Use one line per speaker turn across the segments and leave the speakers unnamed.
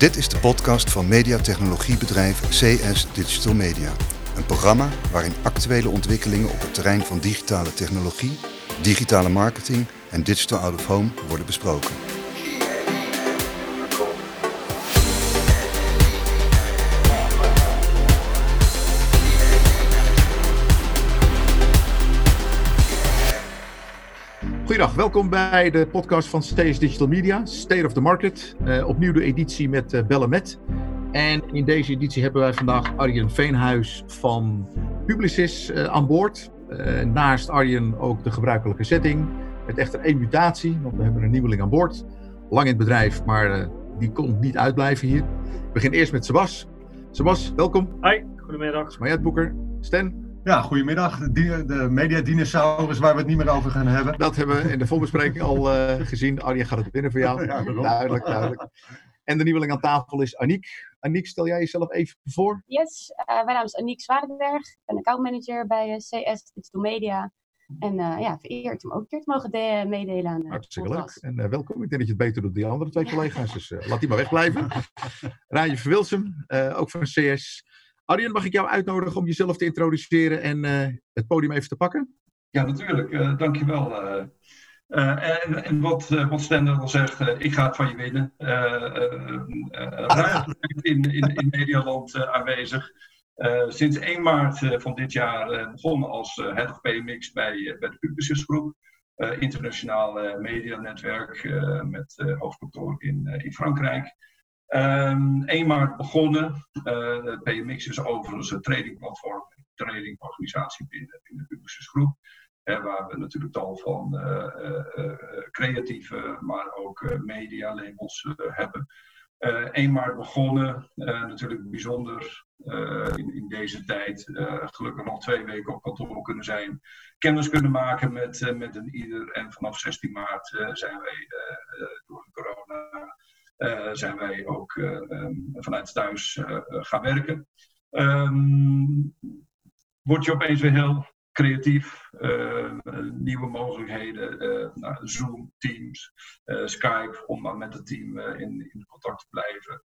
Dit is de podcast van mediatechnologiebedrijf CS Digital Media. Een programma waarin actuele ontwikkelingen op het terrein van digitale technologie, digitale marketing en digital out of home worden besproken.
Welkom bij de podcast van CS Digital Media, State of the Market. Uh, opnieuw de editie met uh, Belle Met. En in deze editie hebben wij vandaag Arjen Veenhuis van Publicis uh, aan boord. naast Arjen ook de gebruikelijke setting. Met echter één mutatie, want we hebben een nieuweling aan boord. Lang in het bedrijf, maar die kon niet uitblijven hier. Ik begin eerst met Sebas. Sebas, welkom.
Hoi, goedemiddag.
Marjet Boeker, Sten.
Ja, goedemiddag. De, de mediadinosaurus waar we het niet meer over gaan hebben.
Dat hebben we in de voorbespreking al uh, gezien. Arjen gaat het binnen voor jou. Ja, duidelijk, duidelijk. En de nieuweling aan tafel is Aniek. Aniek, stel jij jezelf even voor?
Yes, uh, mijn naam is Aniek Zwaardenberg. Ik ben accountmanager bij uh, CS Digital Media. En ja, vereerd om ook een keer te mogen meedelen aan de
Hartstikke leuk. En welkom. Ik denk dat je het beter doet dan die andere twee collega's. Dus laat die maar wegblijven. Raaije Verwilsum, ook van CS. Arjen, mag ik jou uitnodigen om jezelf te introduceren en uh, het podium even te pakken?
Ja, natuurlijk. Uh, dankjewel. Uh, en, en wat, wat Stender al zegt, ik ga het van je winnen. ruim in, in, in Medialand aanwezig. sinds 1 maart van dit jaar begonnen als head of PMX bij, bij de Publicis Groep. internationaal medianetwerk met hoofdkantoor in, in Frankrijk. Um, 1 maart begonnen. Uh, PMX is overigens een tradingplatform, een tradingorganisatie binnen, binnen de Publicis Groep. Waar we natuurlijk tal van uh, uh, creatieve, maar ook media labels hebben. 1 maart begonnen, natuurlijk bijzonder in, in, deze tijd. gelukkig nog twee weken op kantoor kunnen zijn. Kennis kunnen maken met, met een ieder. En vanaf 16 maart zijn wij door de corona zijn wij ook uh, vanuit thuis uh, gaan werken. Um, word je opeens weer heel creatief, nieuwe mogelijkheden, nou, Zoom, Teams, Skype, om maar met het team in, in contact te blijven.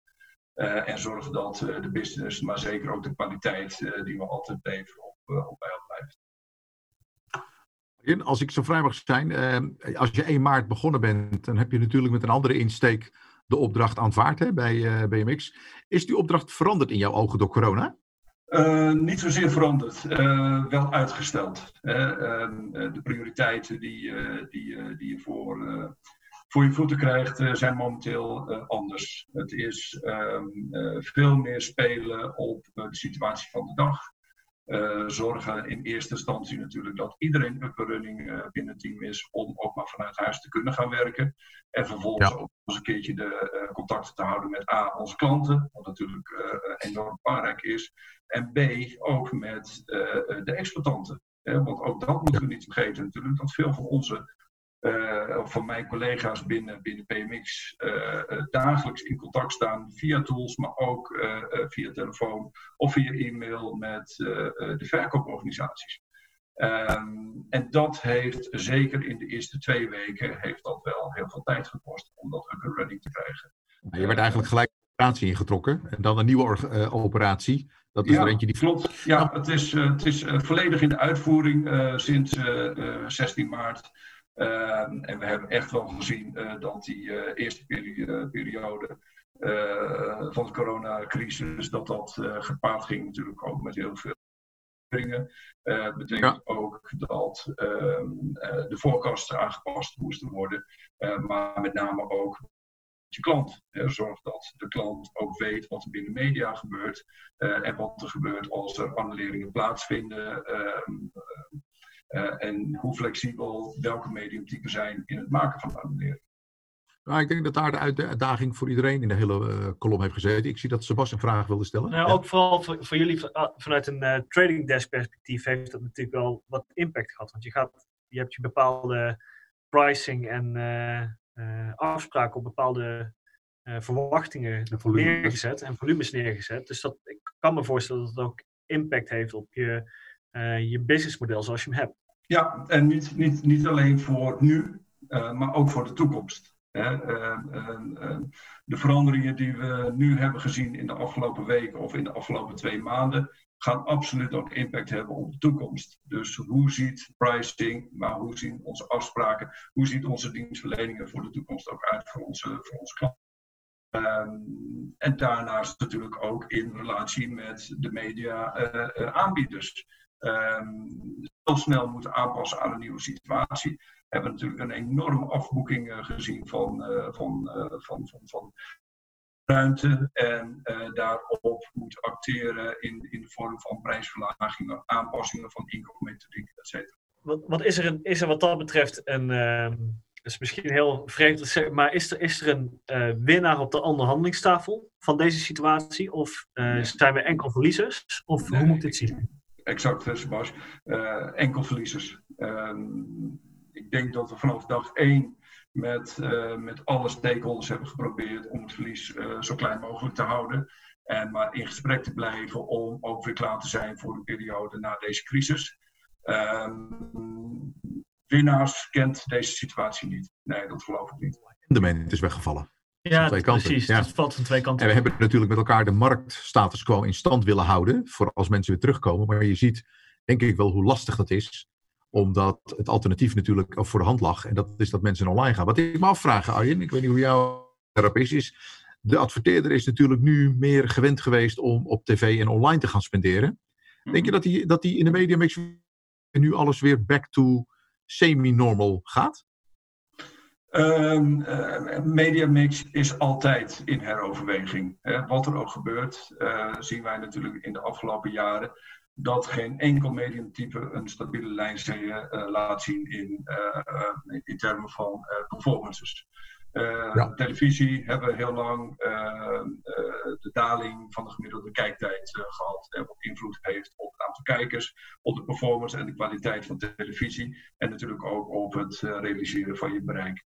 en zorgen dat de business, maar zeker ook de kwaliteit die we altijd leveren, op, op bij blijft.
Als ik zo vrij mag zijn, als je 1 maart begonnen bent, dan heb je natuurlijk met een andere insteek de opdracht aanvaard hè, bij eh, BMX. Is die opdracht veranderd in jouw ogen door corona?
Uh, niet zozeer veranderd, uh, wel uitgesteld. Ehm, de prioriteiten die, die, die je voor, voor je voeten krijgt, zijn momenteel anders. Het is ehm, veel meer spelen op de situatie van de dag. Uh, zorgen in eerste instantie natuurlijk dat iedereen up and running uh, binnen het team is om ook maar vanuit huis te kunnen gaan werken. En vervolgens ook eens een keertje de uh, contacten te houden met A, onze klanten, wat natuurlijk enorm belangrijk is. En B, ook met de exploitanten. want ook dat moeten we niet vergeten natuurlijk, dat veel van onze uh, van mijn collega's binnen, binnen PMX uh, uh, dagelijks in contact staan via tools, maar ook via telefoon of via e-mail met de verkooporganisaties. Um, en dat heeft zeker in de eerste twee weken heeft dat wel heel veel tijd gekost om dat up and running te krijgen.
Je werd eigenlijk gelijk een operatie ingetrokken en dan een nieuwe operatie. Dat is
ja,
er eentje die.
Klopt, ja, het is, het is volledig in de uitvoering sinds 16 maart. Uh, en we hebben echt wel gezien uh, dat die uh, eerste peri periode van de coronacrisis, dat dat gepaard ging natuurlijk ook met heel veel dingen. Dat betekent ja. ook dat ehm, de voorkasten aangepast moesten worden, maar met name ook je klant. Zorg dat de klant ook weet wat er binnen media gebeurt en wat er gebeurt als er annuleringen plaatsvinden. Uh, en hoe flexibel welke mediumtypen zijn in het maken van annulering.
Nou, ik denk dat daar de uitdaging voor iedereen in de hele uh, kolom heeft gezeten. Ik zie dat Sebas een vraag wilde stellen.
Nou, Ook vooral voor, voor, jullie ah, vanuit een uh, trading desk perspectief heeft dat natuurlijk wel wat impact gehad. Want je, gaat, je hebt je bepaalde pricing en uh, afspraken op bepaalde verwachtingen neergezet en volumes neergezet. Dus dat, ik kan me voorstellen dat het ook impact heeft op je, je businessmodel zoals je hem hebt.
Ja, en niet, niet, niet alleen voor nu, uh, maar ook voor de toekomst. Ehm, ehm, ehm, de veranderingen die we nu hebben gezien in de afgelopen weken of in de afgelopen twee maanden, gaan absoluut ook impact hebben op de toekomst. Dus hoe ziet pricing, maar hoe zien onze afspraken, hoe ziet onze dienstverleningen voor de toekomst ook uit voor onze, voor onze klanten? en daarnaast natuurlijk ook in relatie met de media uh, aanbieders. heel snel moeten aanpassen aan een nieuwe situatie hebben natuurlijk een enorme afboeking eh, gezien van, eh, van, eh, van, van, van ruimte en daarop moeten acteren in, in de vorm van prijsverlagingen, aanpassingen van inkoopmethodiek, et cetera.
Wat, wat is, er een, is er wat dat betreft een, uh, is misschien heel vreemd te zeggen, maar is er, is er een uh, winnaar op de onderhandelingstafel van deze situatie? Of uh, nee. zijn we enkel verliezers? Of nee, hoe moet dit zien?
Exact, Sebas. enkel verliezers. Ehm, ik denk dat we vanaf dag één met, uh, met alle stakeholders hebben geprobeerd om het verlies uh, zo klein mogelijk te houden. En maar in gesprek te blijven om ook weer klaar te zijn voor de periode na deze crisis. Um, winnaars kent deze situatie niet. Nee, dat geloof ik niet.
De moment is weggevallen.
Ja, twee kanten. precies. Ja. Het valt van twee kanten.
En we hebben natuurlijk met elkaar de marktstatus quo in stand willen houden. Voor als mensen weer terugkomen. Maar je ziet, denk ik wel, hoe lastig dat is omdat het alternatief natuurlijk voor de hand lag. En dat is dat mensen online gaan. Wat ik me afvraag, Arjen, ik weet niet hoe jouw erop is, is... De adverteerder is natuurlijk nu meer gewend geweest om op tv en online te gaan spenderen. Denk je dat die, dat die in de media mix nu alles weer back to semi-normal gaat?
Um, uh, mediamix is altijd in heroverweging. Hè. Wat er ook gebeurt, uh, zien wij natuurlijk in de afgelopen jaren dat geen enkel mediumtype een stabiele lijnserie uh, laat zien in, in termen van performances. Ja. Televisie hebben we heel lang de daling van de gemiddelde kijktijd gehad, wat invloed heeft op het aantal kijkers, op de performance en de kwaliteit van televisie en natuurlijk ook op het realiseren van je bereik.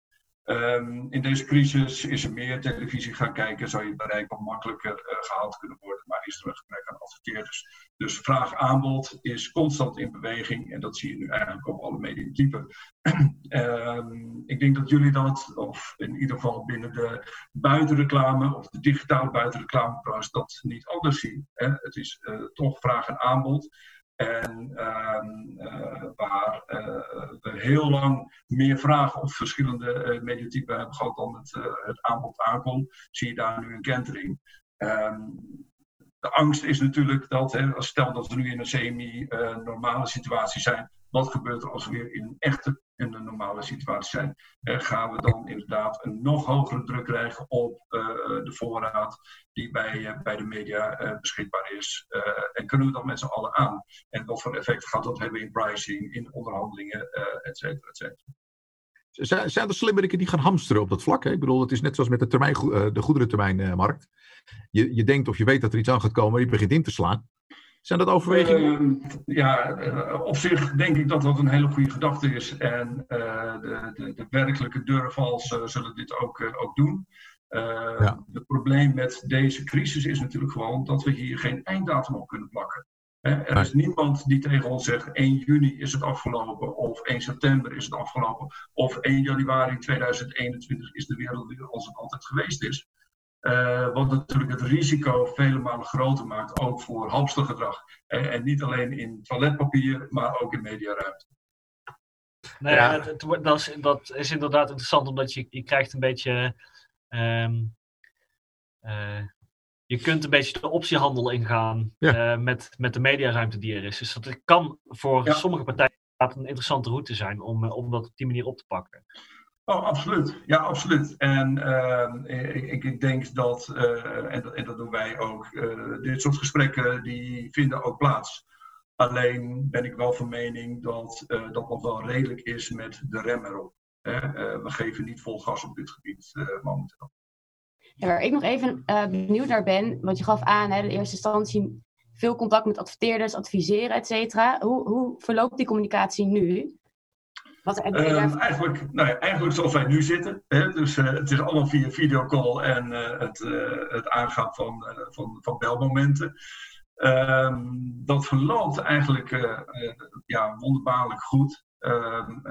Um, in deze crisis is er meer televisie gaan kijken, zou je bereik wat makkelijker uh, gehaald kunnen worden, maar is er een gebrek aan adverteerders. Dus vraag-aanbod is constant in beweging en dat zie je nu eigenlijk op alle mediatypen. um, ik denk dat jullie dat, of in ieder geval binnen de buitenreclame of de digitale buitenreclameprijs, dat niet anders zien. Het is uh, toch vraag en aanbod. En uh, uh, waar uh, we heel lang meer vragen op verschillende mediatypen hebben gehad dan het, het aanbod aankomt, zie je daar nu een kentering. Um, de angst is natuurlijk dat, hè, stel dat we nu in een semi-normale situatie zijn, wat gebeurt er als we weer in een echte in een normale situatie zijn? Eh, gaan we dan inderdaad een nog hogere druk krijgen op uh, de voorraad die bij, uh, bij de media beschikbaar is? en kunnen we dat met z'n allen aan? En wat voor effect gaat dat hebben in pricing, in onderhandelingen, et cetera, et cetera?
Zijn er slimmeriken die gaan hamsteren op dat vlak? Hè? Ik bedoel, het is net zoals met de, termijn, de goederentermijnmarkt. Je, je denkt of je weet dat er iets aan gaat komen, je begint in te slaan. Zijn dat overwegingen?
Uh, ja, uh, op zich denk ik dat dat een hele goede gedachte is. En uh, de, de, de, werkelijke durvals zullen dit ook, ook doen. Ja. Het probleem met deze crisis is natuurlijk gewoon dat we hier geen einddatum op kunnen plakken. Er is niemand die tegen ons zegt 1 juni is het afgelopen, of 1 september is het afgelopen, of 1 januari 2021 is de wereld weer als het altijd geweest is. Uh, wat natuurlijk het risico vele malen groter maakt, ook voor hamstergedrag. Uh, en niet alleen in toiletpapier, maar ook in mediaruimte.
Nee, ja. het, het, dat, is, dat, is, inderdaad interessant, omdat je, je krijgt een beetje... Um, uh, je kunt een beetje de optiehandel ingaan ja. met, met de mediaruimte die er is. Dus dat kan voor ja. sommige partijen een interessante route zijn om, om dat op die manier op te pakken.
Oh, absoluut. Ja, absoluut. En uh, ik, ik, denk dat, uh, en, dat doen wij ook, uh, dit soort gesprekken die vinden ook plaats. Alleen ben ik wel van mening dat dat nog wel redelijk is met de rem erop. we geven niet vol gas op dit gebied momenteel.
Ja, waar ik nog even benieuwd naar ben, want je gaf aan, hè, in eerste instantie veel contact met adverteerders, adviseren, et cetera. Hoe, hoe verloopt die communicatie nu?
Wat um, eigenlijk, nou ja, eigenlijk zoals wij nu zitten. Hè? Dus uh, het is allemaal via videocall en uh, het, uh, het aangaan van, van, van belmomenten. Um, dat verloopt eigenlijk ja, wonderbaarlijk goed. Um,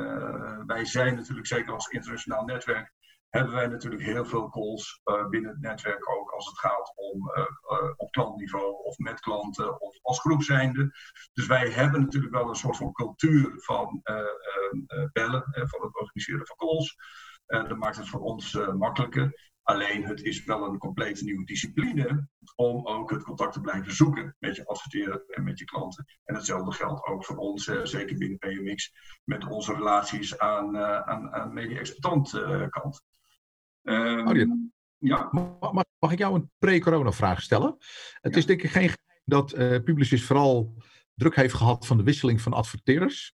wij zijn natuurlijk zeker als internationaal netwerk hebben wij natuurlijk heel veel calls uh, binnen het netwerk ook als het gaat om uh, uh, op klantniveau of met klanten of als groep zijnde. Dus wij hebben natuurlijk wel een soort van cultuur van bellen, van het organiseren van calls. dat maakt het voor ons makkelijker. Alleen het is wel een compleet nieuwe discipline om ook het contact te blijven zoeken met je adverteren en met je klanten. En hetzelfde geldt ook voor ons, zeker binnen PMX, met onze relaties aan, aan, aan media-expertant kant.
Um, ja. Mag, mag, ik jou een pre-corona vraag stellen? Het is denk ik geen geheim dat uh, Publicis vooral druk heeft gehad van de wisseling van adverteerders.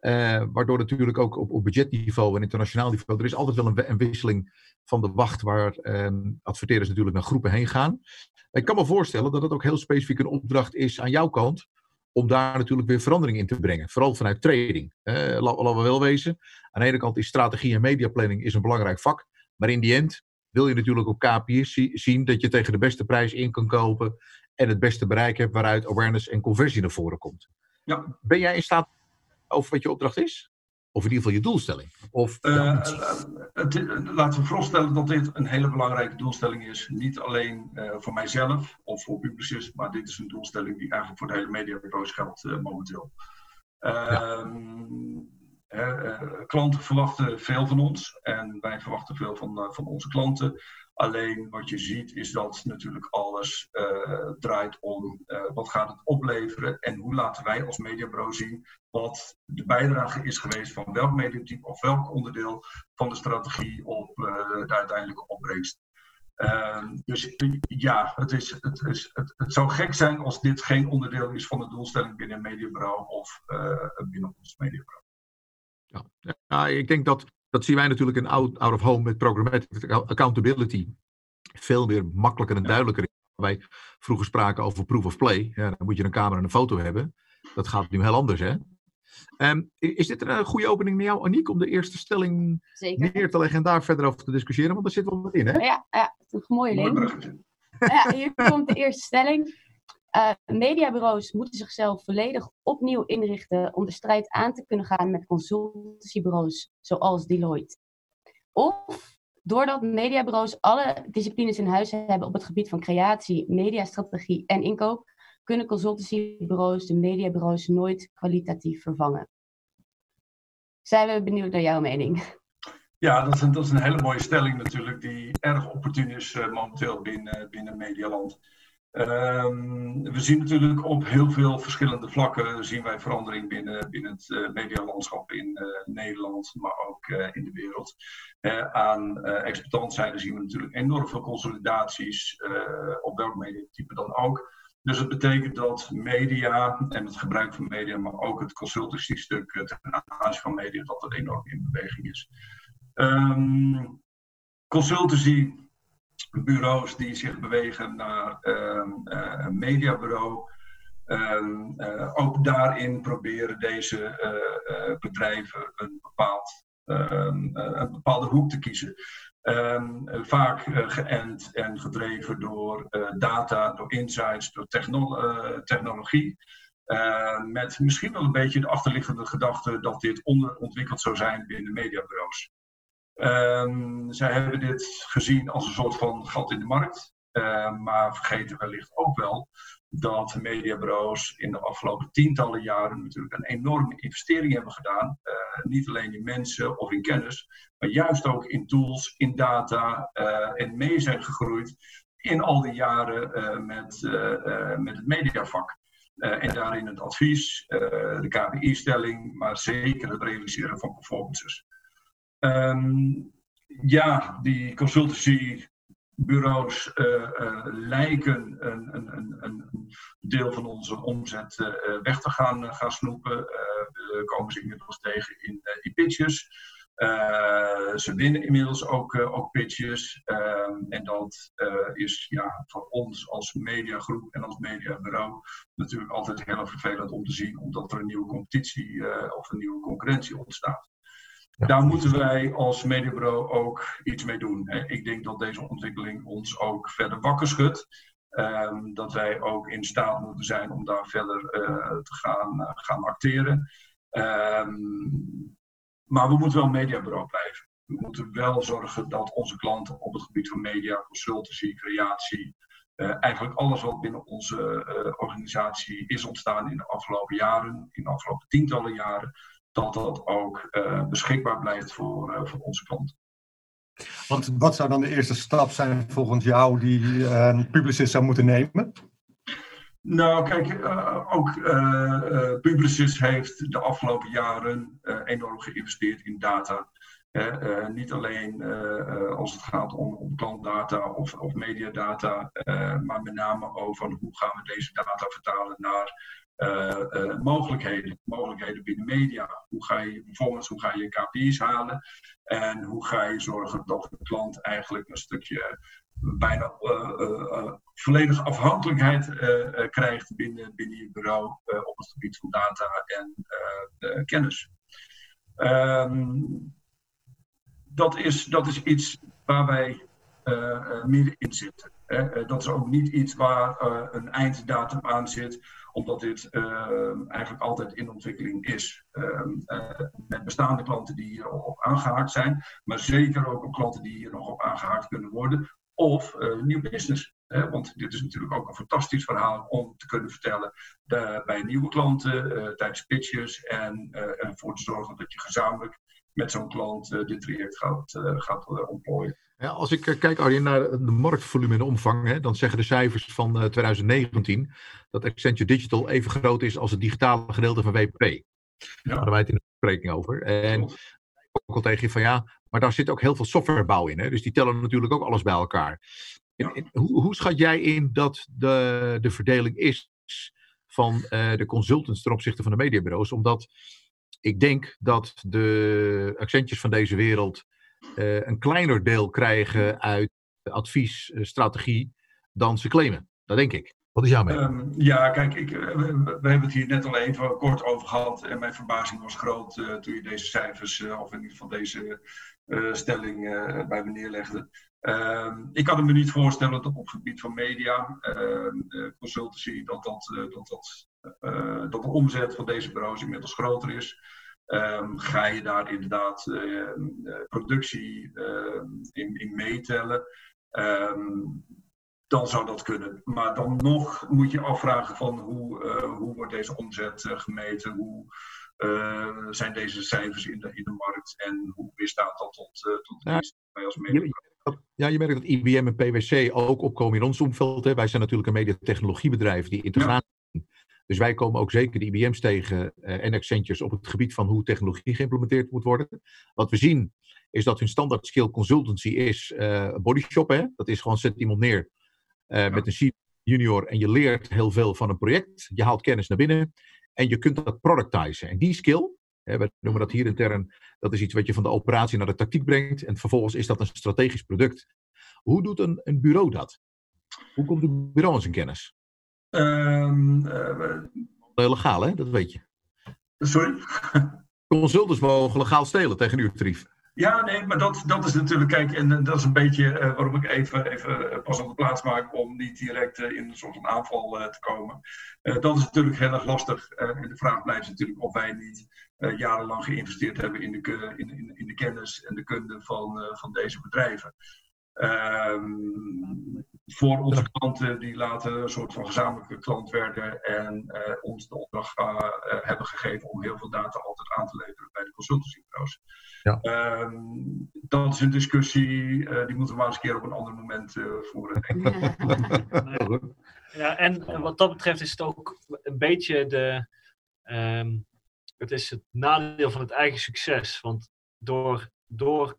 Uh, waardoor natuurlijk ook op, op budgetniveau en internationaal niveau, er is altijd wel een, een wisseling van de wacht waar uh, adverteerders natuurlijk naar groepen heen gaan. Ik kan me voorstellen dat het ook heel specifiek een opdracht is aan jouw kant om daar natuurlijk weer verandering in te brengen. Vooral vanuit trading. Uh, laten we wel wezen. Aan de ene kant is strategie en mediaplanning is een belangrijk vak. Maar in die end wil je natuurlijk op KPI's zien dat je tegen de beste prijs in kan kopen en het beste bereik hebt waaruit awareness en conversie naar voren komt. Ja. Ben jij in staat over wat je opdracht is? Of in ieder geval je doelstelling? Of, uh,
het, laten we voorstellen dat dit een hele belangrijke doelstelling is. Niet alleen uh, voor mijzelf of voor publicisten, maar dit is een doelstelling die eigenlijk voor de hele mediabureaus geldt momenteel. Ja. Ehm, uh, klanten verwachten veel van ons en wij verwachten veel van, uh, van onze klanten. Alleen wat je ziet is dat natuurlijk alles uh, draait om wat gaat het opleveren en hoe laten wij als mediabureau zien wat de bijdrage is geweest van welk mediatype of welk onderdeel van de strategie op de uiteindelijke opbrengst. Ehm, dus ja, het, is, het, is, het, zou gek zijn als dit geen onderdeel is van de doelstelling binnen een of binnen ons mediabureau.
Ja. ja, ik denk dat, dat zien wij natuurlijk in out, out of home met programmatic accountability veel meer makkelijker en duidelijker. Wij vroeger spraken over proof of play. Ja, dan moet je een camera en een foto hebben. Dat gaat nu heel anders, hè? Um, is dit een goede opening naar jou, Aniek, om de eerste stelling Zeker. neer te leggen en daar verder over te discussiëren? Want daar zit wel wat in, hè?
Ja, ja dat is een mooie link. Ja, hier komt de eerste stelling. Uh, mediabureaus moeten zichzelf volledig opnieuw inrichten om de strijd aan te kunnen gaan met consultancybureaus zoals Deloitte. Of doordat mediabureaus alle disciplines in huis hebben op het gebied van creatie, mediastrategie en inkoop, kunnen consultancybureaus de mediabureaus nooit kwalitatief vervangen. Zijn we benieuwd naar jouw mening?
Ja, dat is een, een hele mooie stelling natuurlijk, die erg opportun is uh, momenteel binnen, binnen Medialand. Um, we zien natuurlijk op heel veel verschillende vlakken zien wij verandering binnen, binnen het uh, medialandschap in uh, Nederland, maar ook uh, in de wereld. aan expertantzijde zien we natuurlijk enorm veel consolidaties, op welk mediatype dan ook. Dus het betekent dat media en het gebruik van media, maar ook het consultancy-stuk ten aanzien van media, dat dat enorm in beweging is. Um, consultancy bureaus die zich bewegen naar ehm, eh, een mediabureau. Um, uh, ook daarin proberen deze uh, bedrijven een, bepaald, um, een bepaalde hoek te kiezen. vaak geënt en gedreven door data, door insights, door techno technologie. met misschien wel een beetje de achterliggende gedachte dat dit onderontwikkeld zou zijn binnen mediabureaus. Um, zij hebben dit gezien als een soort van gat in de markt. Uh, maar vergeten wellicht ook wel dat mediabureaus in de afgelopen tientallen jaren natuurlijk een enorme investering hebben gedaan. Uh, niet alleen in mensen of in kennis, maar juist ook in tools, in data uh, en mee zijn gegroeid in al die jaren uh, met, met het mediavak. en daarin het advies, de KPI-stelling, maar zeker het realiseren van performances. Um, ja, die consultancybureaus uh, uh, lijken een, een, een, deel van onze omzet uh, weg te gaan, gaan snoepen. we komen ze inmiddels tegen in, in pitches. ze winnen inmiddels ook, ook pitches. Ehm, en dat is ja, voor ons als mediagroep en als mediabureau natuurlijk altijd heel vervelend om te zien, omdat er een nieuwe competitie of een nieuwe concurrentie ontstaat. Daar moeten wij als mediabureau ook iets mee doen. Ik denk dat deze ontwikkeling ons ook verder wakker schudt. Um, dat wij ook in staat moeten zijn om daar verder uh, te gaan, uh, gaan acteren. Um, maar we moeten wel mediabureau blijven. we moeten wel zorgen dat onze klanten op het gebied van media, consultancy, creatie, eigenlijk alles wat binnen onze organisatie is ontstaan in de afgelopen jaren, in de afgelopen tientallen jaren, dat dat ook beschikbaar blijft voor, voor onze klanten.
Want wat zou dan de eerste stap zijn volgens jou die een publicist zou moeten nemen?
Nou, kijk, uh, ook uh, Publicis heeft de afgelopen jaren enorm geïnvesteerd in data. niet alleen als het gaat om, om klantdata of, of mediadata, maar met name over hoe gaan we deze data vertalen naar mogelijkheden. Mogelijkheden binnen media. Hoe ga je bijvoorbeeld hoe ga je KPI's halen en hoe ga je zorgen dat de klant eigenlijk een stukje bijna uh, volledige afhankelijkheid krijgt binnen, binnen je bureau op het gebied van data en kennis. Um, dat, is, dat is iets waar wij middenin zitten. Hè. dat is ook niet iets waar een einddatum aan zit, omdat dit eigenlijk altijd in ontwikkeling is. Ehm, met bestaande klanten die op aangehaakt zijn, maar zeker ook op klanten die hier nog op aangehaakt kunnen worden, of uh, nieuw business. Want dit is natuurlijk ook een fantastisch verhaal om te kunnen vertellen de, bij nieuwe klanten tijdens pitches en ervoor te zorgen dat je gezamenlijk met zo'n klant dit traject gaat, gaat ontplooien.
Als ik kijk Arjen, naar de marktvolume en omvang, hè, dan zeggen de cijfers van 2019 dat Accenture Digital even groot is als het digitale gedeelte van WPP. Ja. Daar hadden wij het in de bespreking over. En ook al tegen je van ja, maar daar zit ook heel veel softwarebouw in. Hè? Dus die tellen natuurlijk ook alles bij elkaar. hoe, hoe, schat jij in dat de, de verdeling is van uh, de consultants ten opzichte van de mediabureaus? Omdat ik denk dat de accentjes van deze wereld een kleiner deel krijgen uit advies, uh, strategie, dan ze claimen. Dat denk ik. Wat is jouw mening? Um,
ja, kijk, ik, we, we, hebben het hier net al even kort over gehad. En mijn verbazing was groot toen je deze cijfers, of in ieder geval deze eh, stelling eh, bij me neerlegde. Ehm, ik kan me niet voorstellen dat op het gebied van media, ehm, consultancy, dat, dat, dat, dat, dat de omzet van deze bureaus inmiddels groter is. Um, ga je daar inderdaad uh, productie uh, in, in, meetellen, um, dan zou dat kunnen. Maar dan nog moet je afvragen van hoe, uh, hoe wordt deze omzet gemeten, hoe, zijn deze cijfers in de, in de markt en hoe bestaat dat tot, tot ja. wij als
Ja, je merkt dat IBM en PwC ook opkomen in ons omveld. Hè. Wij zijn natuurlijk een mediatechnologiebedrijf die integratie. Dus wij komen ook zeker de IBM's tegen uh, en Accentures op het gebied van hoe technologie geïmplementeerd moet worden. Wat we zien is dat hun standaard skill consultancy is uh, bodyshop. Hè? Dat is gewoon zet iemand neer ja. met een junior en je leert heel veel van een project. Je haalt kennis naar binnen en je kunt dat productizen. En die skill, hè, we noemen dat hier intern, dat is iets wat je van de operatie naar de tactiek brengt. En vervolgens is dat een strategisch product. Hoe doet een, een bureau dat? Hoe komt een bureau aan zijn kennis? Um, legaal, hè? Dat weet je.
Sorry?
Consultants mogen legaal stelen tegen een uurtarief.
Ja, nee, maar dat, dat is natuurlijk, kijk, en dat is een beetje uh, waarom ik even, even eh, pas op de plaats maak om niet direct uh, in een soort van aanval uh, te komen. dat is natuurlijk heel erg lastig. en de vraag blijft natuurlijk of wij niet jarenlang geïnvesteerd hebben in de, in, in, in de kennis en de kunde van, van deze bedrijven. Um, voor onze klanten die later een soort van gezamenlijke klant werden en uh, ons de opdracht uh, hebben gegeven om heel veel data altijd aan te leveren bij de consultancybureaus. Ja. Um, dat is een discussie, uh, die moeten we maar eens een keer op een ander moment voeren. Denk ik.
ja, en wat dat betreft is het ook een beetje de, um, het is het nadeel van het eigen succes. Want door, door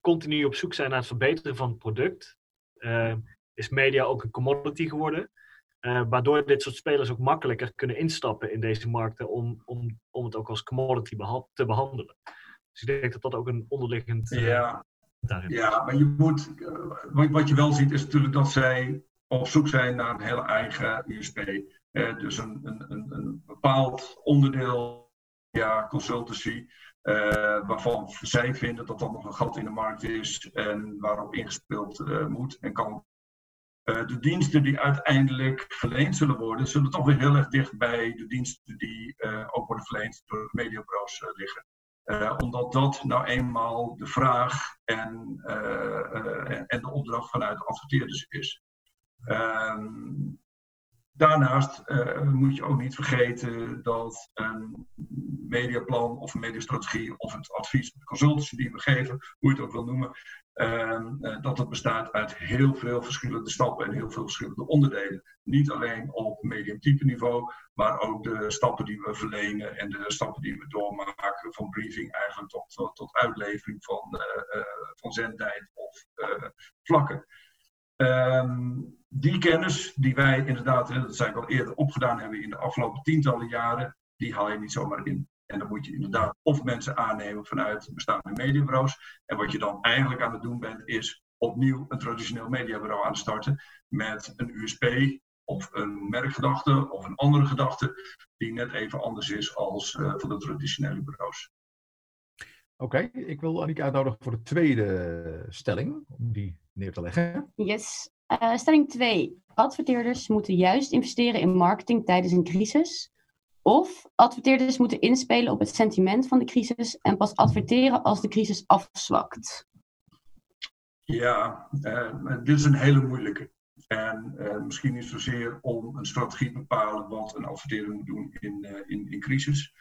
continu op zoek zijn naar het verbeteren van het product, uh, is media ook een commodity geworden. Uh, waardoor dit soort spelers ook makkelijker kunnen instappen in deze markten om, om, om het ook als commodity beha te behandelen. Dus ik denk dat dat ook een onderliggend.
Uh, ja. ja, maar je moet. Uh, wat je wel ziet is natuurlijk dat zij op zoek zijn naar een hele eigen USP. dus een, een, een, een bepaald onderdeel ja, consultancy. Waarvan zij vinden dat dat nog een gat in de markt is en waarop ingespeeld moet en kan. Uh, de diensten die uiteindelijk verleend zullen worden, zullen toch weer heel erg dicht bij de diensten die ook worden verleend door de mediabureaus liggen. omdat dat nou eenmaal de vraag en, en de opdracht vanuit adverteerders is. Ehm, Daarnaast uh, moet je ook niet vergeten dat een mediaplan of een mediastrategie of het advies, de consultancy die we geven, hoe je het ook wil noemen, uh, dat het bestaat uit heel veel verschillende stappen en heel veel verschillende onderdelen. Niet alleen op medium-type niveau, maar ook de stappen die we verlenen en de stappen die we doormaken van briefing eigenlijk tot, tot, uitlevering van, uh, van zendtijd of vlakken. Um, die kennis die wij inderdaad, dat zei ik al eerder, opgedaan hebben in de afgelopen tientallen jaren, die haal je niet zomaar in. En dan moet je inderdaad of mensen aannemen vanuit bestaande mediabureaus. En wat je dan eigenlijk aan het doen bent, is opnieuw een traditioneel mediabureau aan het starten met een USP of een merkgedachte of een andere gedachte die net even anders is als uh, van de traditionele bureaus.
Oké, ik wil Annika uitnodigen voor de tweede stelling, om die neer te leggen.
Yes. Uh, stelling 2. Adverteerders moeten juist investeren in marketing tijdens een crisis. Of adverteerders moeten inspelen op het sentiment van de crisis en pas adverteren als de crisis afzwakt.
Ja, uh, dit is een hele moeilijke. En uh, misschien niet zozeer om een strategie te bepalen wat een adverteerder moet doen in, in, in crisis.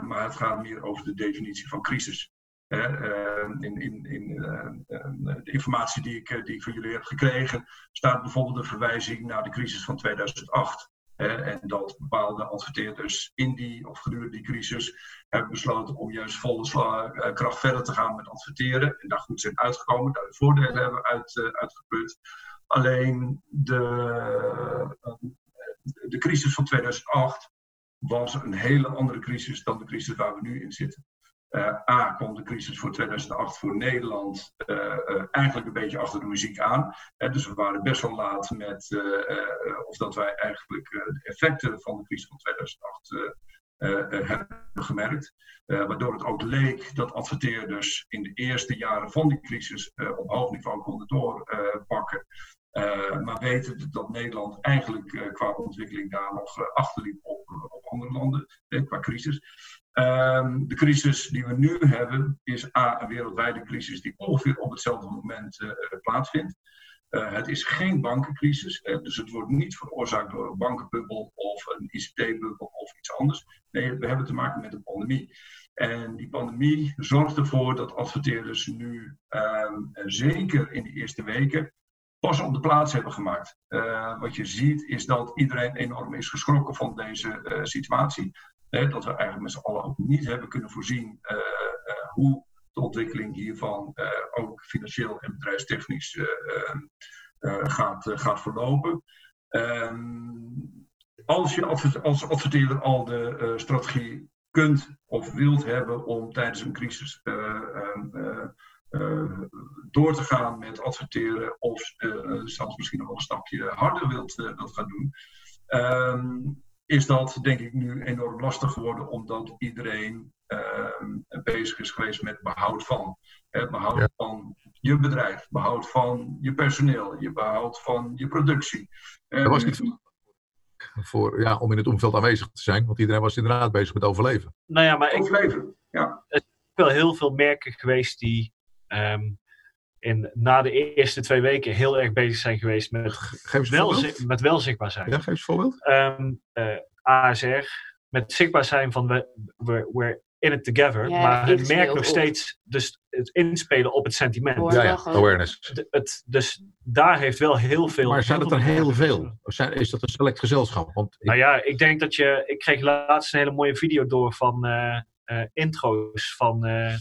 maar het gaat meer over de definitie van crisis. Ehm, in, in, in eh, ehm, de informatie die ik, eh, die ik van jullie heb gekregen, staat bijvoorbeeld een verwijzing naar de crisis van 2008. en dat bepaalde adverteerders in die of gedurende die crisis hebben besloten om juist volle uh, kracht verder te gaan met adverteren. En daar goed zijn uitgekomen, daar de voordelen hebben uit, uh, uitgeput. Alleen de, de crisis van 2008 was een hele andere crisis dan de crisis waar we nu in zitten. Uh, A, kwam de crisis voor 2008 voor Nederland uh, uh, eigenlijk een beetje achter de muziek aan. dus we waren best wel laat met of dat wij eigenlijk de effecten van de crisis van 2008 hebben gemerkt. waardoor het ook leek dat adverteerders in de eerste jaren van die crisis op hoog niveau konden doorpakken. maar weten dat Nederland eigenlijk qua ontwikkeling daar nog achterliep op, op andere landen, qua crisis. Um, de crisis die we nu hebben is A, een wereldwijde crisis die ongeveer op hetzelfde moment uh, plaatsvindt. Uh, het is geen bankencrisis, dus het wordt niet veroorzaakt door een bankenbubbel of een ICT-bubbel of iets anders. Nee, we hebben te maken met een pandemie. En die pandemie zorgt ervoor dat adverteerders nu, um, zeker in de eerste weken, pas op de plaats hebben gemaakt. wat je ziet is dat iedereen enorm is geschrokken van deze situatie dat we eigenlijk met z'n allen niet hebben kunnen voorzien uh, uh, hoe de ontwikkeling hiervan uh, ook financieel en bedrijfstechnisch gaat, gaat verlopen. Um, als je als adverteerder al de strategie kunt of wilt hebben om tijdens een crisis ehm, door te gaan met adverteren of zelfs misschien nog wel een stapje harder wilt, wilt gaan doen, um, is dat denk ik nu enorm lastig geworden, omdat iedereen uh, bezig is geweest met behoud van. Hè, behoud van je bedrijf, behoud van je personeel, je behoud van je productie.
dat was niet voor, ja, om in het omveld aanwezig te zijn, want iedereen was inderdaad bezig met overleven.
Nou ja, maar
overleven, ja.
Er zijn wel heel veel merken geweest die um, in, na de eerste twee weken heel erg bezig zijn geweest met, wel, met wel zichtbaar zijn.
Ja, geef eens een voorbeeld.
Um, uh, ASR, met zichtbaar zijn van we, we're, we're in it together. maar het merkt nog steeds dus het inspelen op het sentiment.
Ja, ja, awareness.
het, dus daar heeft wel heel veel...
Maar zijn het er heel veel? Of zijn, is dat een select gezelschap? Want
Nou ja, ik denk dat je... Ik kreeg laatst een hele mooie video door van uh, uh, intro's van uh,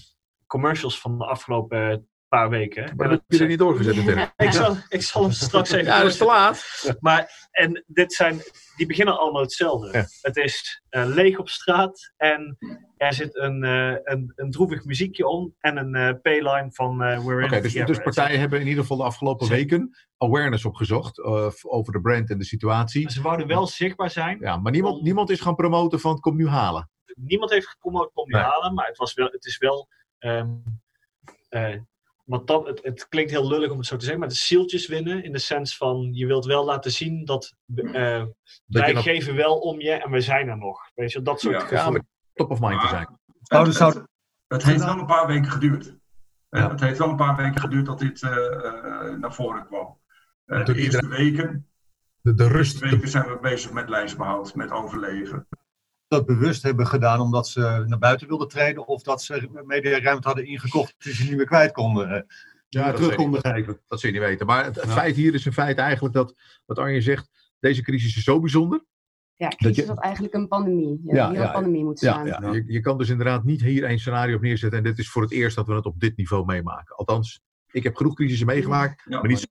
commercials van de afgelopen paar weken.
Maar dat heb je er niet doorgezet
natuurlijk. ik, zal, ik zal hem straks even...
ja, dat is te laat.
Maar, en dit zijn, die beginnen allemaal hetzelfde. Het is uh, leeg op straat en er zit een, uh, een, een droevig muziekje om en een uh, payline van uh, We're
okay, dus, dus partijen hebben in ieder geval de afgelopen weken awareness opgezocht over de brand en de situatie.
Ze wouden wel zichtbaar zijn.
Ja, maar niemand, om... niemand is gaan promoten van kom nu halen.
Niemand heeft gepromoot kom nu nee. halen, maar het, was wel, het is wel... Um, want dat, het, het, klinkt heel lullig om het zo te zeggen, maar de zieltjes winnen in de sens van je wilt wel laten zien dat, uh, wij nog... geven wel om je en we zijn er nog. Weet je, dat soort
ja, ja top of mind te zijn.
Zouden, zouden,
Het heeft wel een paar weken geduurd. Het heeft wel een paar weken geduurd dat dit naar voren kwam. de eerste weken,
de, de rust.
De weken zijn we bezig met lijstbehoud, met overleven
dat bewust hebben gedaan omdat ze naar buiten wilden treden of dat ze mediaruimte hadden ingekocht die ze niet meer kwijt konden. Eh,
ja, terug konden geven. Dat zul je niet weten. Maar het, feit hier is een feit eigenlijk dat, wat Arjen zegt, deze crisis is zo bijzonder.
Ja, crisis dat je... was eigenlijk een pandemie. Ja, ja, ja, een pandemie moet
staan. Ja, je, je, kan dus inderdaad niet hier een scenario op neerzetten. En dit is voor het eerst dat we het op dit niveau meemaken. Althans, ik heb genoeg crisissen meegemaakt, maar niet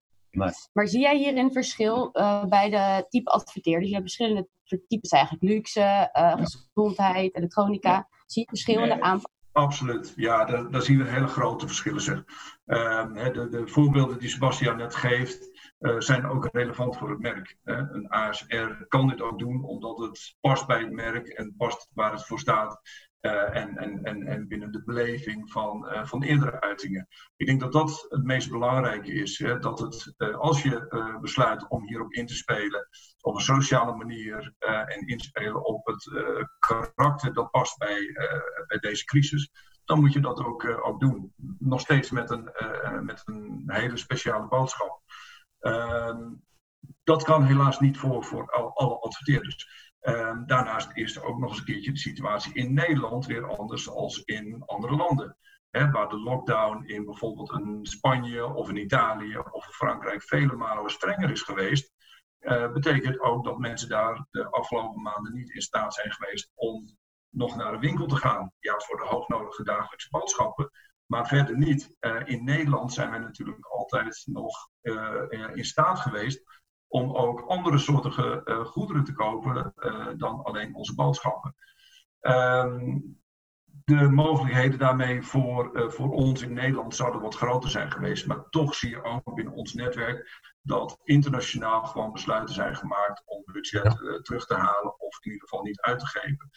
maar zie jij hierin verschil uh, bij de type adverteerders? Je hebt verschillende types eigenlijk. Luxe, uh, gezondheid, elektronica. Zie je verschillende nee, aanpak?
Absoluut, ja, daar, daar, zien we hele grote verschillen. Zeg. Uh, de, de, voorbeelden die Sebastian net geeft, uh, zijn ook relevant voor het merk. een ASR kan dit ook doen omdat het past bij het merk en past waar het voor staat. Uh, en, en, en, en binnen de beleving van, uh, van eerdere uitingen. Ik denk dat dat het meest belangrijke is. Hè? Dat het, uh, als je besluit om hierop in te spelen op een sociale manier en inspelen op het karakter dat past bij, bij deze crisis, dan moet je dat ook, ook doen. Nog steeds met een, met een hele speciale boodschap. Ehm, dat kan helaas niet voor, voor alle adverteerders. Um, daarnaast is er ook nog eens een keertje de situatie in Nederland weer anders als in andere landen. waar de lockdown in bijvoorbeeld een Spanje of in Italië of Frankrijk vele malen strenger is geweest, uh, betekent ook dat mensen daar de afgelopen maanden niet in staat zijn geweest om nog naar de winkel te gaan. Ja, voor de hoognodige dagelijkse boodschappen, maar verder niet. Uh, in Nederland zijn wij natuurlijk altijd nog uh, in staat geweest om ook andere soorten uh, goederen te kopen uh, dan alleen onze boodschappen. Um, de mogelijkheden daarmee voor, uh, voor ons in Nederland zouden wat groter zijn geweest. Maar toch zie je ook binnen ons netwerk dat internationaal gewoon besluiten zijn gemaakt om budget terug te halen of in ieder geval niet uit te geven.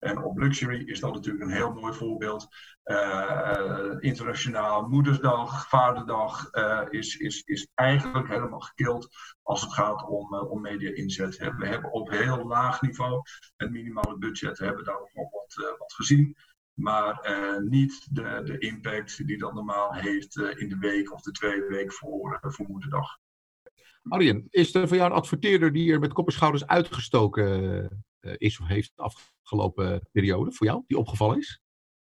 En op Luxury is dat natuurlijk een heel mooi voorbeeld. Uh, internationaal Moedersdag, Vaderdag uh, is, is, is eigenlijk helemaal gekild als het gaat om, uh, om media-inzet. We hebben op heel laag niveau het minimale budget, we hebben daar nog wat, wat gezien. Maar niet de, de impact die dat normaal heeft in de week of de tweede week voor, voor Moederdag.
Arjen, is er voor jou een adverteerder die er met kop en schouders uitgestoken is of heeft afgelopen? afgelopen periode voor jou, die opgevallen is?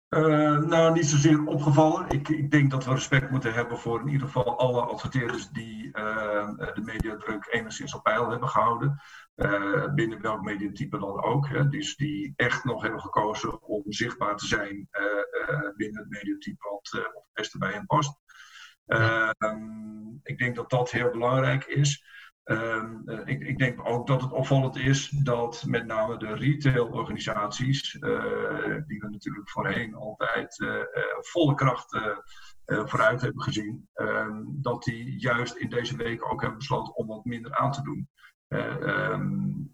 Uh, nou, niet zozeer opgevallen. Ik, ik, denk dat we respect moeten hebben voor in ieder geval alle adverteerders die uh, de mediadruk enigszins op peil hebben gehouden. Uh, binnen welk mediatype dan ook. Hè. Dus die echt nog hebben gekozen om zichtbaar te zijn binnen het mediatype wat, wat het beste bij hen past. Ehm, ik denk dat dat heel belangrijk is. Um, ik, ik, denk ook dat het opvallend is dat met name de retailorganisaties, uh, die we natuurlijk voorheen altijd uh, volle kracht vooruit hebben gezien, um, dat die juist in deze week ook hebben besloten om wat minder aan te doen. Um,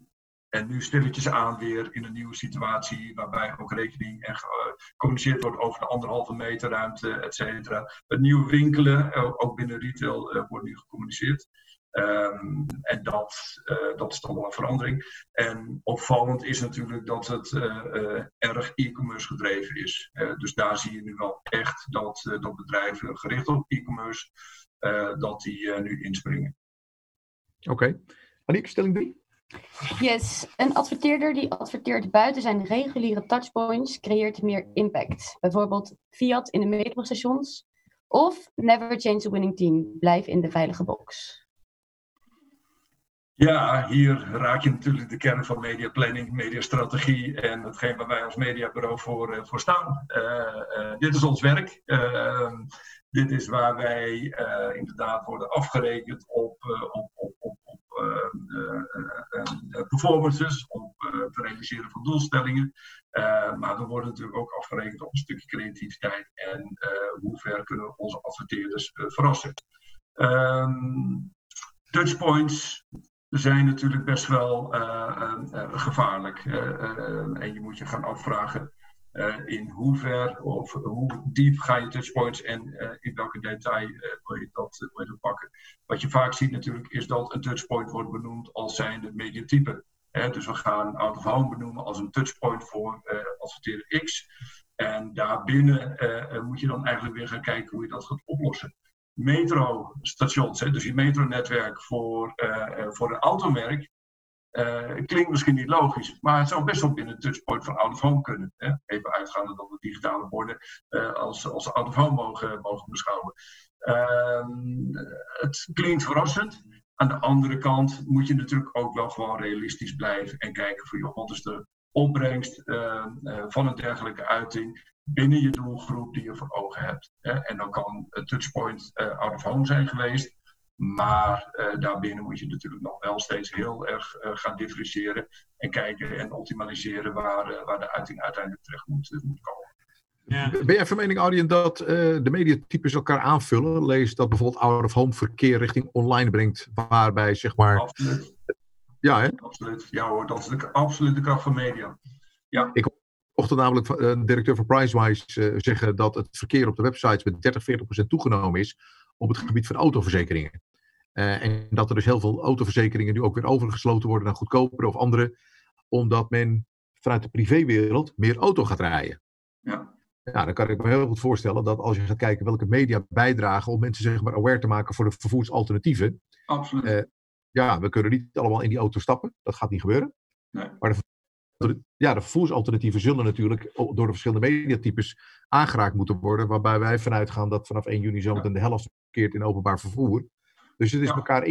en nu stilletjes aan weer in een nieuwe situatie, waarbij ook rekening en gecommuniceerd wordt over de anderhalve meter ruimte, et cetera. Het nieuwe winkelen, ook binnen retail, wordt nu gecommuniceerd. Um, en dat, uh, dat is toch wel een verandering. En opvallend is natuurlijk dat het uh, uh, erg e-commerce gedreven is. dus daar zie je nu wel echt dat, dat bedrijven gericht op e-commerce, dat die nu inspringen.
Oké. Okay. Aniek, stelling 3?
Yes, een adverteerder die adverteert buiten zijn reguliere touchpoints creëert meer impact. Bijvoorbeeld Fiat in de metrostations of Never Change the Winning Team, blijf in de veilige box.
Ja, hier raak je natuurlijk de kern van mediaplanning, mediastrategie en hetgeen waar wij als mediabureau voor, uh, voor staan. Uh, uh, dit is ons werk. Ehm, dit is waar wij inderdaad worden afgerekend op, op, op, op, op performances, op het realiseren van doelstellingen. maar we worden natuurlijk ook afgerekend op een stukje creativiteit en hoe ver kunnen we onze adverteerders verrassen. Um, touchpoints, zijn natuurlijk best wel uh, uh, gevaarlijk. en je moet je gaan afvragen in hoever of hoe diep ga je touchpoints en in welke detail wil, je dat, wil pakken. Wat je vaak ziet natuurlijk is dat een touchpoint wordt benoemd als zijnde mediatype. dus we gaan out of home benoemen als een touchpoint voor adverteerder X. En daarbinnen moet je dan eigenlijk weer gaan kijken hoe je dat gaat oplossen. Metrostations, dus je metronetwerk voor, voor een automerk, klinkt misschien niet logisch, maar het zou best wel binnen het touchpoint van out kunnen. Hè? Even uitgaande dat we digitale borden als, als out mogen, mogen beschouwen. Ehm, het klinkt verrassend. Aan de andere kant moet je natuurlijk ook wel gewoon realistisch blijven en kijken voor joh, wat is de opbrengst uh, van een dergelijke uiting binnen je doelgroep die je voor ogen hebt. Hè? En dan kan het touchpoint uh, out of home zijn geweest, maar uh, daarbinnen moet je natuurlijk nog wel steeds heel erg gaan differentiëren en kijken en optimaliseren waar, waar de uiting uiteindelijk terecht moet, moet komen.
Ja. Ben jij van mening, Arjen, dat uh, de mediatypes elkaar aanvullen? Lees dat bijvoorbeeld out-of-home verkeer richting online brengt, waarbij zeg maar...
Absoluut.
Ja, hè?
Absoluut. Ja hoor, dat is de, absoluut de kracht van media. Ja.
Ik mocht namelijk uh, de directeur van Pricewise uh, zeggen dat het verkeer op de websites met 30, 40 procent toegenomen is op het gebied van autoverzekeringen. en dat er dus heel veel autoverzekeringen nu ook weer overgesloten worden naar goedkopere of andere, omdat men vanuit de privéwereld meer auto gaat rijden.
Ja.
Ja, dan kan ik me heel goed voorstellen dat als je gaat kijken welke media bijdragen om mensen zeg maar aware te maken voor de vervoersalternatieven.
Absoluut.
Ja, we kunnen niet allemaal in die auto stappen. Dat gaat niet gebeuren.
Nee.
Maar de, ja, de vervoersalternatieven zullen natuurlijk door de verschillende mediatypes aangeraakt moeten worden. Waarbij wij vanuit gaan dat vanaf 1 juni zometeen de helft verkeert in openbaar vervoer. Dus het is ja. elkaar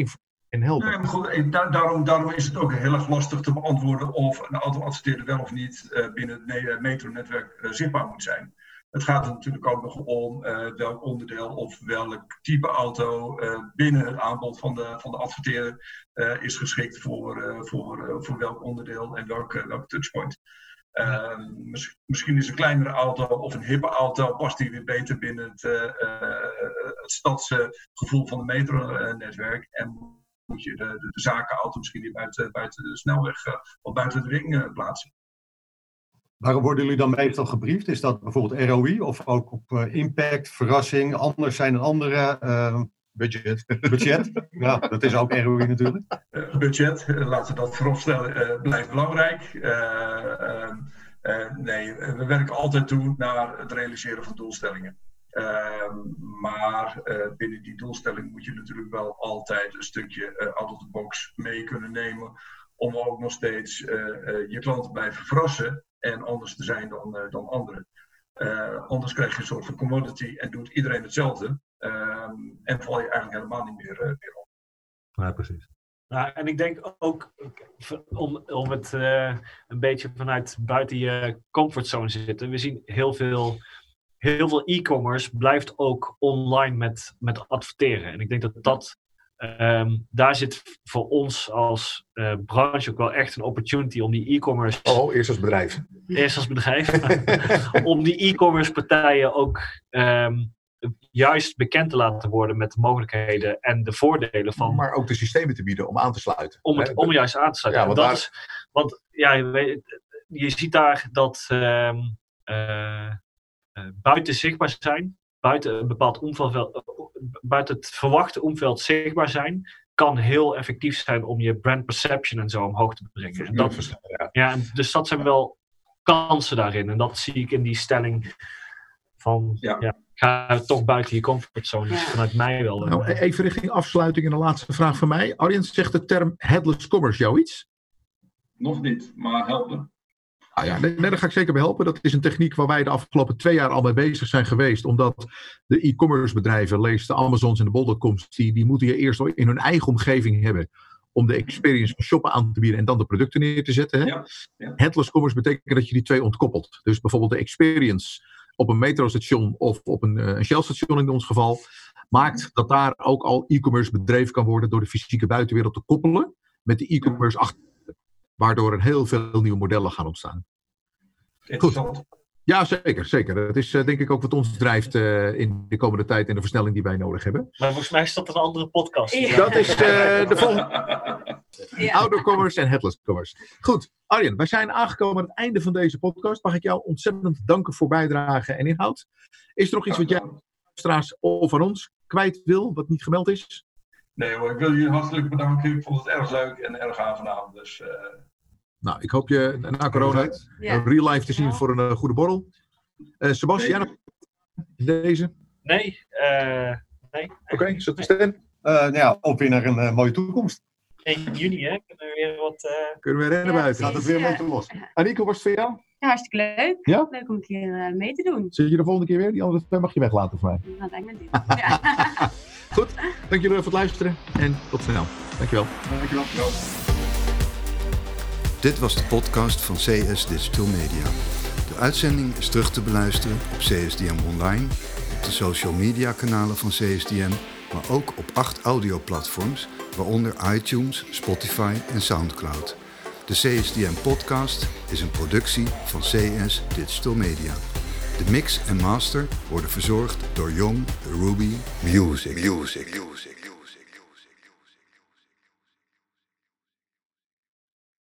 en helpen.
Nee, maar goed, daarom, daarom is het ook heel erg lastig te beantwoorden of een auto-adverteerder wel of niet uh, binnen het metronetwerk uh, zichtbaar moet zijn. Het gaat er natuurlijk ook nog om uh, welk onderdeel of welk type auto uh, binnen het aanbod van de, van de adverteerder uh, is geschikt voor, voor, voor welk onderdeel en welke, welke touchpoint. Mis, misschien is een kleinere auto of een hippe auto, past die weer beter binnen het, het stadsgevoel van het metronetwerk. En moet je de, de, de zakenauto misschien weer buiten, buiten de snelweg of buiten de ring plaatsen.
Waarom worden jullie dan meestal gebriefd? Is dat bijvoorbeeld ROI of ook op uh, impact, verrassing, anders zijn dan andere? Uh,
budget.
Budget, ja, dat is ook ROI natuurlijk.
Uh, budget, laten we dat vooropstellen, blijft belangrijk. Ehm, nee, we werken altijd toe naar het realiseren van doelstellingen. Ehm, maar binnen die doelstelling moet je natuurlijk wel altijd een stukje out of the box mee kunnen nemen. Om ook nog steeds je klant te blijven verrassen en anders te zijn dan, uh, dan anderen. Uh, anders krijg je een soort van commodity en doet iedereen hetzelfde. Um, en val je eigenlijk helemaal niet meer, uh, meer op.
Ja, precies.
Nou, en ik denk ook, om, om het uh, een beetje vanuit buiten je comfortzone te zitten. We zien heel veel, heel veel e-commerce blijft ook online met, met adverteren. En ik denk dat dat Um, daar zit voor ons als uh, branche ook wel echt een opportunity om die e-commerce.
Oh, eerst als bedrijf.
Eerst als bedrijf. om die e-commerce partijen ook um, juist bekend te laten worden met de mogelijkheden en de voordelen van.
Maar ook de systemen te bieden om aan te sluiten.
Om, het, om juist aan te sluiten. Ja, want, dat is, want ja, je, je, ziet daar dat um, uh, uh, buiten zichtbaar zijn buiten een bepaald omveld, buiten het verwachte omveld zichtbaar zijn, kan heel effectief zijn om je brand perception en zo omhoog te brengen. En dat, ja, dus dat zijn wel kansen daarin. En dat zie ik in die stelling van ja. ja ga toch buiten je comfortzone. Dus vanuit mij wel.
Nou, even richting afsluiting en de laatste vraag van mij. Arjen, zegt de term headless commerce jou iets?
Nog niet, maar helpen.
Ah ja, nee, daar ga ik zeker bij helpen. Dat is een techniek waar wij de afgelopen twee jaar al mee bezig zijn geweest. Omdat de e-commerce bedrijven, lees de Amazons en de bol.coms, die, die moeten je eerst in hun eigen omgeving hebben. Om de experience van shoppen aan te bieden en dan de producten neer te zetten. Hè? Ja, ja. Headless commerce betekent dat je die twee ontkoppelt. Dus bijvoorbeeld de experience op een metrostation of op een, een Shell-station in ons geval. Maakt dat daar ook al e-commerce bedreven kan worden door de fysieke buitenwereld te koppelen met de e-commerce achter waardoor er heel veel nieuwe modellen gaan ontstaan.
Goed.
Ja, zeker, zeker. Dat is uh, denk ik ook wat ons drijft uh, in de komende tijd en de versnelling die wij nodig hebben.
Maar volgens mij is dat een andere podcast.
Ja. Dat is uh, de volgende. Ja. Outdoor commerce en headless commerce. Goed, Arjen, wij zijn aangekomen aan het einde van deze podcast. Mag ik jou ontzettend danken voor bijdrage en inhoud. Is er nog iets wat jij, straks of van ons, kwijt wil, wat niet gemeld is?
Nee hoor, ik wil jullie hartelijk bedanken. Ik vond het erg leuk en erg aangenaam. Dus, uh...
Nou, ik hoop je na corona ja. real life te zien voor een uh, goede borrel. Uh, Sebastian, deze?
Nee, uh, nee.
Oké, okay, zet de stem.
Uh, nou ja, op weer naar een mooie toekomst.
1 juni, hè? Kunnen we weer wat... Uh...
Kunnen we rennen ja, buiten? Gaat het weer een beetje los. Anico, was het voor jou?
Ja, hartstikke leuk.
Ja?
Leuk om een keer uh, mee te doen.
Zit je de volgende keer weer? Die andere twee mag je weglaten voor mij.
Dat lijkt me dit.
ja. Goed, dank jullie voor het luisteren en tot snel. Dankjewel.
Dankjewel.
Dit was de podcast van CS Digital Media. De uitzending is terug te beluisteren op CSDM Online, op de social media kanalen van CSDM, maar ook op acht audioplatforms, waaronder iTunes, Spotify en SoundCloud. De CSDM podcast is een productie van CS Digital Media. De mix en master worden verzorgd door Young Ruby Music. Music. Music.